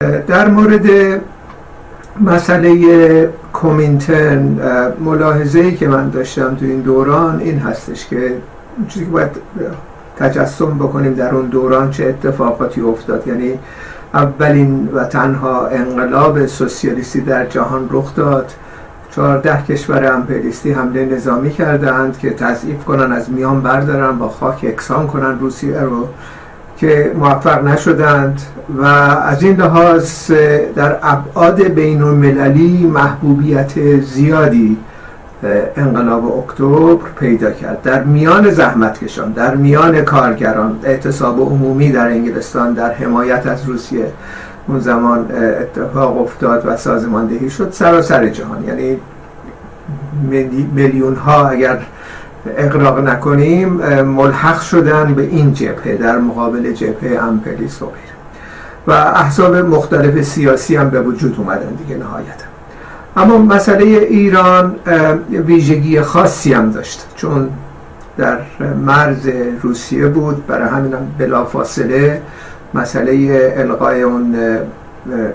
در مورد مسئله کومینترن ملاحظه ای که من داشتم تو این دوران این هستش که چیزی که باید تجسم بکنیم در اون دوران چه اتفاقاتی افتاد. یعنی اولین و تنها انقلاب سوسیالیستی در جهان رخ داد. چهارده کشور امپریستی حمله نظامی کردند که تضعیف کنن از میان بردارن با خاک اکسان کنن روسیه رو. که موفق نشدند و از این لحاظ در ابعاد بین المللی محبوبیت زیادی انقلاب اکتبر پیدا کرد. در میان زحمتکشان در میان کارگران اعتصاب عمومی در انگلستان در حمایت از روسیه اون زمان اتفاق افتاد و سازماندهی شد. سراسر جهان یعنی میلیون ها اگر اقراق نکنیم ملحق شدن به این جبهه در مقابل جبهه امپلیس و و احزاب مختلف سیاسی هم به وجود اومدن دیگه نهایتا. اما مسئله ایران ویژگی خاصی هم داشت. چون در مرز روسیه بود برای همین هم بلافاصله مسئله القای اون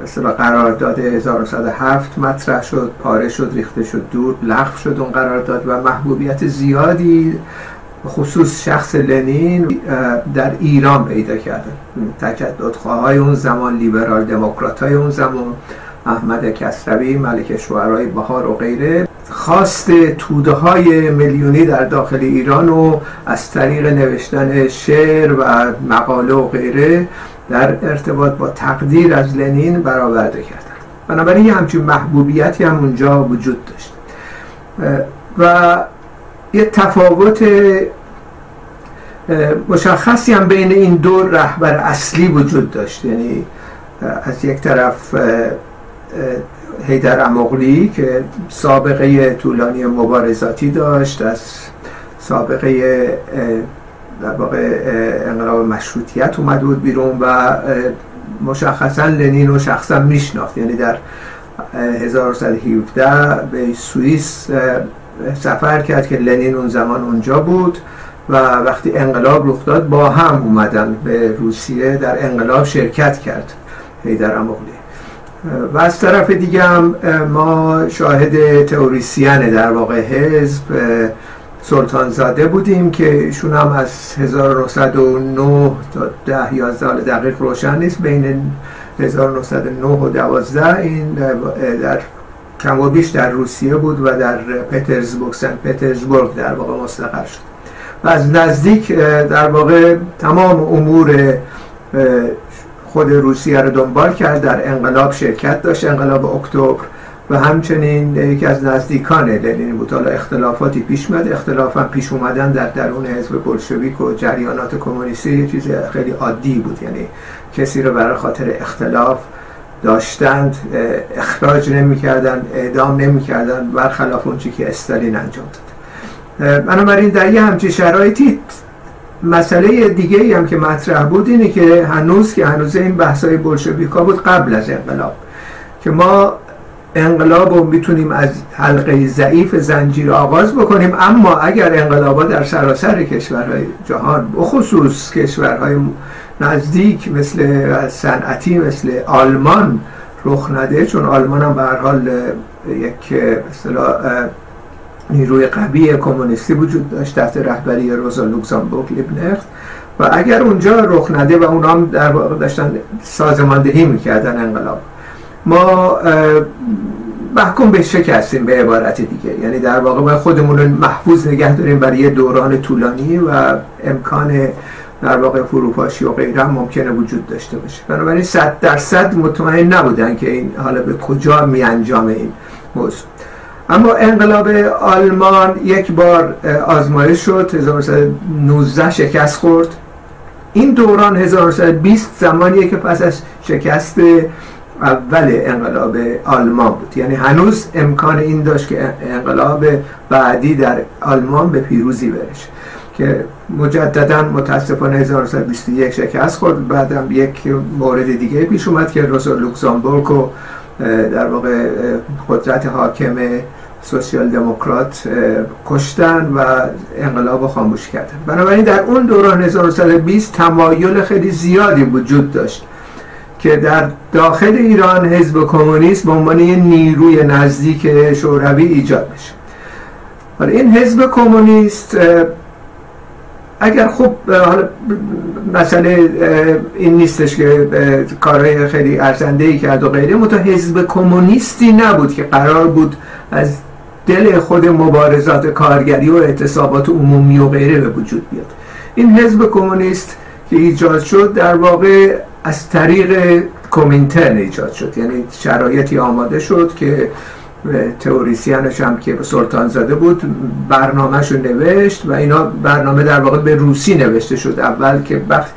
اصطلاح قرارداد 1907 مطرح شد پاره شد ریخته شد دور لغو شد اون قرارداد و محبوبیت زیادی خصوص شخص لنین در ایران پیدا کرده. تجددخواهای اون زمان لیبرال دموکرات های اون زمان احمد کسروی ملک شعرهای بهار و غیره. خواست توده های میلیونی در داخل ایران و از طریق نوشتن شعر و مقاله و غیره در ارتباط با تقدیر از لنین برآورده کردن بنابراین یه همچین محبوبیتی هم اونجا وجود داشت. و یه تفاوت مشخصی هم بین این دو رهبر اصلی وجود داشت. یعنی از یک طرف هیدر امغلی که سابقه طولانی مبارزاتی داشت از سابقه در واقع انقلاب مشروطیت اومد بود بیرون و مشخصا لنین رو شخصا میشناخت. یعنی در 1917 به سوئیس سفر کرد که لنین اون زمان اونجا بود و وقتی انقلاب رخ داد با هم اومدن به روسیه در انقلاب شرکت کرد هیدر امغلی و از طرف دیگه هم ما شاهد تئوریسین در واقع حزب سلطان زاده بودیم که ایشون هم از 1909 تا 10 11 سال دقیق روشن نیست بین 1909 و 12 این در کم و بیش در روسیه بود و در پترزبورگ سن پترزبورگ در واقع مستقر شد. و از نزدیک در واقع تمام امور خود روسیه رو دنبال کرد در انقلاب شرکت داشت انقلاب اکتبر. و همچنین یکی از نزدیکان لنین بود. حالا اختلافاتی پیش مد اختلاف هم پیش اومدن در درون حزب بلشویک و جریانات کمونیستی یه چیز خیلی عادی بود. یعنی کسی رو برای خاطر اختلاف داشتند اخراج نمی‌کردن اعدام نمی‌کردن برخلاف اون که استالین انجام داد. بنابراین در یه همچین شرایطی مسئله دیگه ای هم که مطرح بود اینه که هنوز که هنوز این بحثای بلشویکا بود قبل از انقلاب که ما انقلاب رو می‌تونیم از حلقه ضعیف زنجیر آغاز بکنیم اما اگر انقلابا در سراسر کشورهای جهان بخصوص کشورهای نزدیک مثل صنعتی مثل آلمان رخ نده چون آلمان هم به حال یک اصطلاح نیروی قوی کمونیستی وجود داشت تحت رهبری روزا لوکزامبورگ لیبنرت و اگر اونجا رخ نده و اونا هم در واقع داشتن سازماندهی می‌کردن انقلاب. ما محکوم به شکستیم به عبارت دیگه. یعنی در واقع باید خودمون رو محفوظ نگه داریم برای یه دوران طولانی و امکان در واقع فروپاشی و غیره ممکنه وجود داشته باشه. بنابراین صد درصد مطمئن نبودن که این حالا به کجا می انجام این موضوع. اما انقلاب آلمان یک بار آزمایش شد. 1919 شکست خورد. این دوران 1920 زمانیه که پس از شکست اول انقلاب آلمان بود. یعنی هنوز امکان این داشت که انقلاب بعدی در آلمان به پیروزی برشه که مجددا متاسفانه 1921 شکست خورد. بعدم یک مورد دیگه پیش اومد که روزا لوکزامبورگ و در واقع قدرت حاکم سوسیال دموکرات کشتن و انقلاب خاموش کردن. بنابراین در اون دوران 1920 تمایل خیلی زیادی وجود داشت. که در داخل ایران حزب کمونیست به عنوان یه نیروی نزدیک شوروی ایجاد بشه حالا این حزب کمونیست اگر خوب حالا مسئله این نیستش که کارهای خیلی ارزنده ای کرد و غیره متو حزب کمونیستی نبود که قرار بود از دل خود مبارزات کارگری و اعتصابات عمومی و غیره به وجود بیاد. این حزب کمونیست که ایجاد شد در واقع از طریق کومینترن ایجاد شد. یعنی شرایطی آماده شد که تئوریسینش هم که سلطان زاده بود برنامهش نوشت و اینا برنامه در واقع به روسی نوشته شد. اول که وقت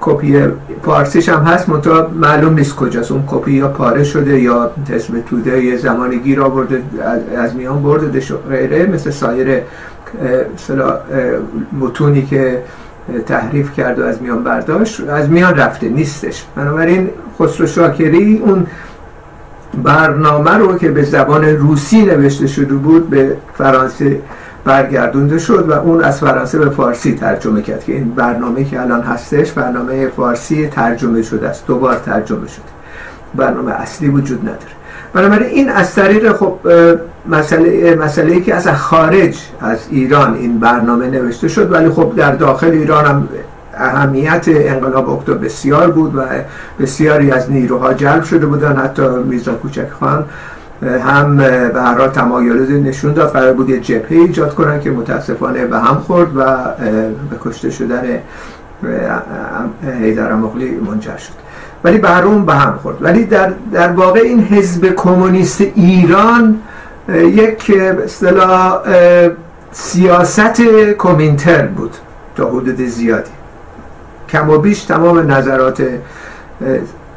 کپی پارسیش هم هست منتها معلوم نیست کجاست. اون کپی یا پاره شده یا تسم توده یه زمانی گیر آورده از میان برده غیره مثل سایر متونی که تحریف کرد و از میان برداشت. از میان رفته نیستش. بنابراین خسرو شاکری اون برنامه رو که به زبان روسی نوشته شده بود به فرانسه برگردونده شد و اون از فرانسه به فارسی ترجمه کرد که این برنامه که الان هستش برنامه فارسی ترجمه شده است. دوبار ترجمه شده. برنامه اصلی وجود نداره. بنابراین این از طریق خب مسئله مسئله که از خارج از ایران این برنامه نوشته شد ولی خب در داخل ایران هم اهمیت انقلاب اکتبر بسیار بود و بسیاری از نیروها جلب شده بودن. حتی میرزا کوچک خان هم به هر حال نشون داد. قرار بود یه جبهه ایجاد کنن که متاسفانه به هم خورد و به کشته شدن حیدر مغلی منجر شد. ولی هر به هم خورد. ولی در, در واقع این حزب کمونیست ایران یک اصطلاح سیاست کومینترن بود تا حدود زیادی. کم و بیش تمام نظرات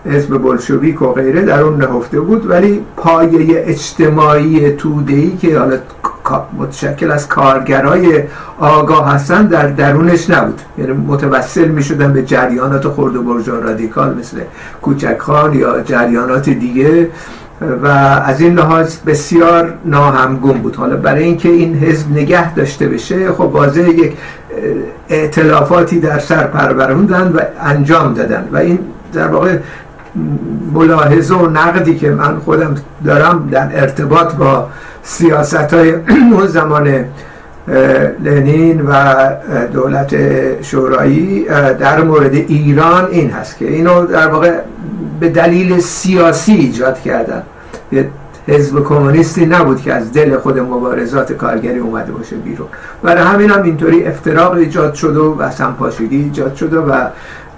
حزب بلشویک و غیره در اون نهفته بود. ولی پایه اجتماعی تودهی که حالا متشکل از کارگرای آگاه هستن در درونش نبود. یعنی متوسل می شدن به جریانات خرد و برجا رادیکال مثل کوچکخان یا جریانات دیگه. و از این لحاظ بسیار ناهمگون بود. حالا برای اینکه این حزب نگه داشته بشه خب واضح یک اعتلافاتی در سر پروروندن و انجام دادن. و این در واقع ملاحظه و نقدی که من خودم دارم در ارتباط با سیاست های اون زمان لنین و دولت شورایی در مورد ایران این هست که اینو در واقع به دلیل سیاسی ایجاد کردن. حزب کمونیستی نبود که از دل خود مبارزات کارگری اومده باشه بیرون. برای همین هم اینطوری افتراق ایجاد شده و سمپاشگی ایجاد شده و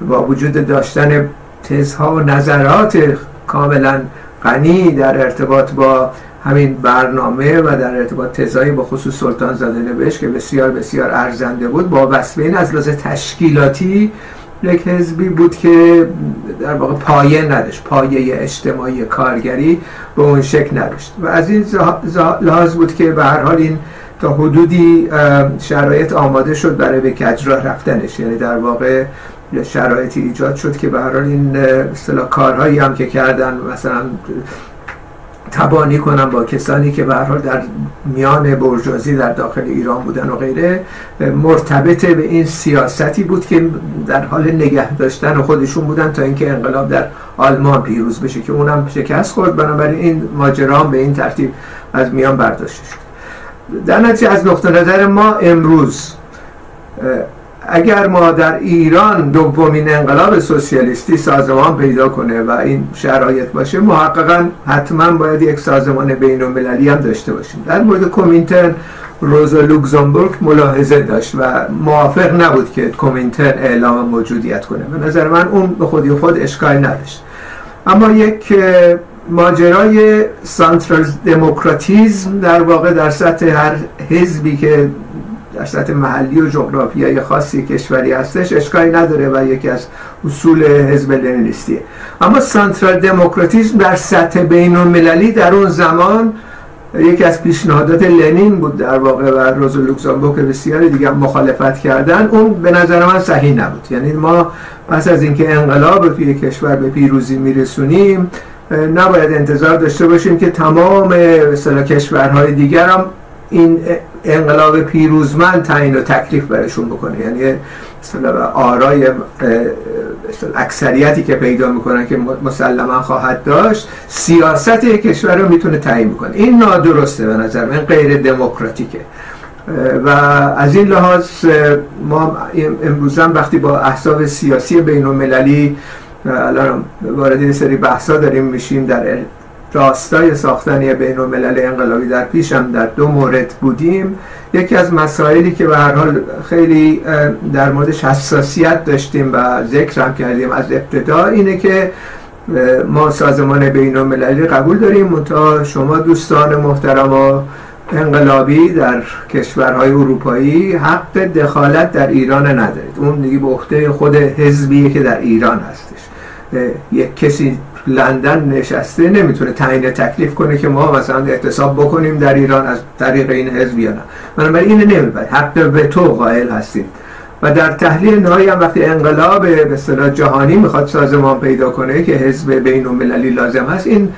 با وجود داشتن تزها و نظرات کاملا غنی در ارتباط با همین برنامه و در ارتباط تزایی با خصوص سلطان زاده نوشت که بسیار بسیار ارزنده بود با وصفه این از لحاظ تشکیلاتی یک حزبی بود که در واقع پایه نداشت پایه اجتماعی کارگری به اون شکل نداشت. و از این لحاظ بود که به هر حال این تا حدودی شرایط آماده شد برای به کجراه رفتنش. یعنی در واقع شرایطی ایجاد شد که به هر حال این اصطلاح کارهایی هم که کردن مثلا تبانی کنم با کسانی که به در میان برجازی در داخل ایران بودن و غیره مرتبط به این سیاستی بود که در حال نگه داشتن خودشون بودن تا اینکه انقلاب در آلمان پیروز بشه که اونم شکست خورد. بنابراین این ماجرا به این ترتیب از میان برداشته شد. در نتیجه از نقطه نظر ما امروز اگر ما در ایران دومین انقلاب سوسیالیستی سازمان پیدا کنه و این شرایط باشه محققا حتما باید یک سازمان بین المللی هم داشته باشیم. در مورد کومینترن روزا لوکزامبورگ ملاحظه داشت و موافق نبود که کومینترن اعلام موجودیت کنه. به نظر من اون به خودی خود اشکال نداشت. اما یک ماجرای سانترال دموکراتیزم در واقع در سطح هر حزبی که سطح محلی و جغرافیایی خاصی کشوری هستش اشکالی نداره و یکی از اصول حزب لنینیستیه اما سانترال دموکراتیسم در سطح بین المللی در اون زمان یکی از پیشنهادات لنین بود در واقع و روز لوکزامبورگ که بسیاری دیگه مخالفت کردن. اون به نظر من صحیح نبود. یعنی ما پس از اینکه انقلاب توی کشور به پیروزی میرسونیم نباید انتظار داشته باشیم که تمام مثلا کشورهای دیگر هم این انقلاب پیروزمند تعیین و تکلیف برشون بکنه. یعنی آرای اکثریتی که پیدا می‌کنن که مسلما خواهد داشت سیاست کشور رو می‌تونه تعیین بکنه. این نادرسته به نظر من غیر دموکراتیکه. و از این لحاظ ما امروزم وقتی با احزاب سیاسی بین المللی الان وارد یه سری بحثا داریم میشیم در راستای ساختن بین الملل انقلابی در پیش هم در دو مورد بودیم. یکی از مسائلی که به هر حال خیلی در موردش حساسیت داشتیم و ذکر هم کردیم از ابتدا اینه که ما سازمان بین المللی قبول داریم. منتها شما دوستان محترم و انقلابی در کشورهای اروپایی حق دخالت در ایران ندارید. اون دیگه به عهده خود حزبیه که در ایران هستش. یک کسی لندن نشسته نمی‌تونه تعیین تکلیف کنه که ما مثلا اعتصاب بکنیم در ایران از طریق این حزب یا نه. بنابراین اینو نمی‌برید حق به تو قائل هستیم. و در تحلیل نهایی هم وقتی انقلاب به اصطلاح جهانی می‌خواد سازمان پیدا کنه که حزب بین المللی لازم هست این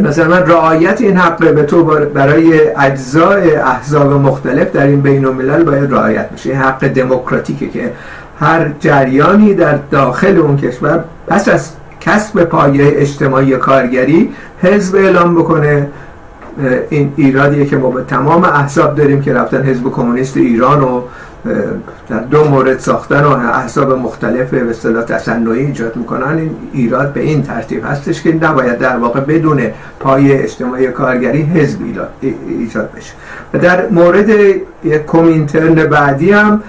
نظر من رعایت این حق به تو برای اجزای احزاب مختلف در این بین الملل باید رعایت بشه. این حق دموکراتیکه که هر جریانی در داخل اون کشور پس از کسب پایه اجتماعی کارگری حزب اعلام بکنه. این ایرادیه که ما به تمام احزاب داریم که رفتن حزب کمونیست ایران و در دو مورد ساختن و احزاب مختلف به اصطلاح تصنعی ایجاد می‌کنن این ایراد به این ترتیب هستش که نباید در واقع بدون پای اجتماعی کارگری حزب ایجاد بشه. و در مورد یک کمینترن بعدی هم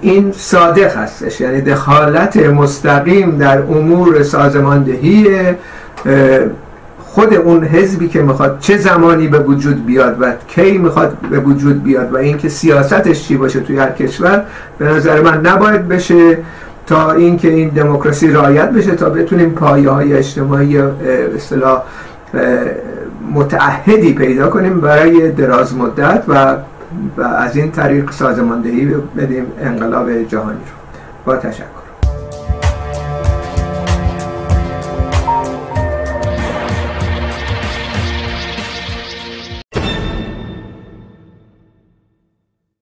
این صادق هستش. یعنی دخالت مستقیم در امور سازماندهی خود اون حزبی که می‌خواد چه زمانی به وجود بیاد و کی می‌خواد به وجود بیاد و اینکه سیاستش چی باشه توی هر کشور به نظر من نباید بشه تا اینکه این دموکراسی رعایت بشه تا بتونیم پایه های اجتماعی اصطلاح متعهدی پیدا کنیم برای دراز مدت و از این طریق سازماندهی بدیم انقلاب جهانی رو. با تشکر.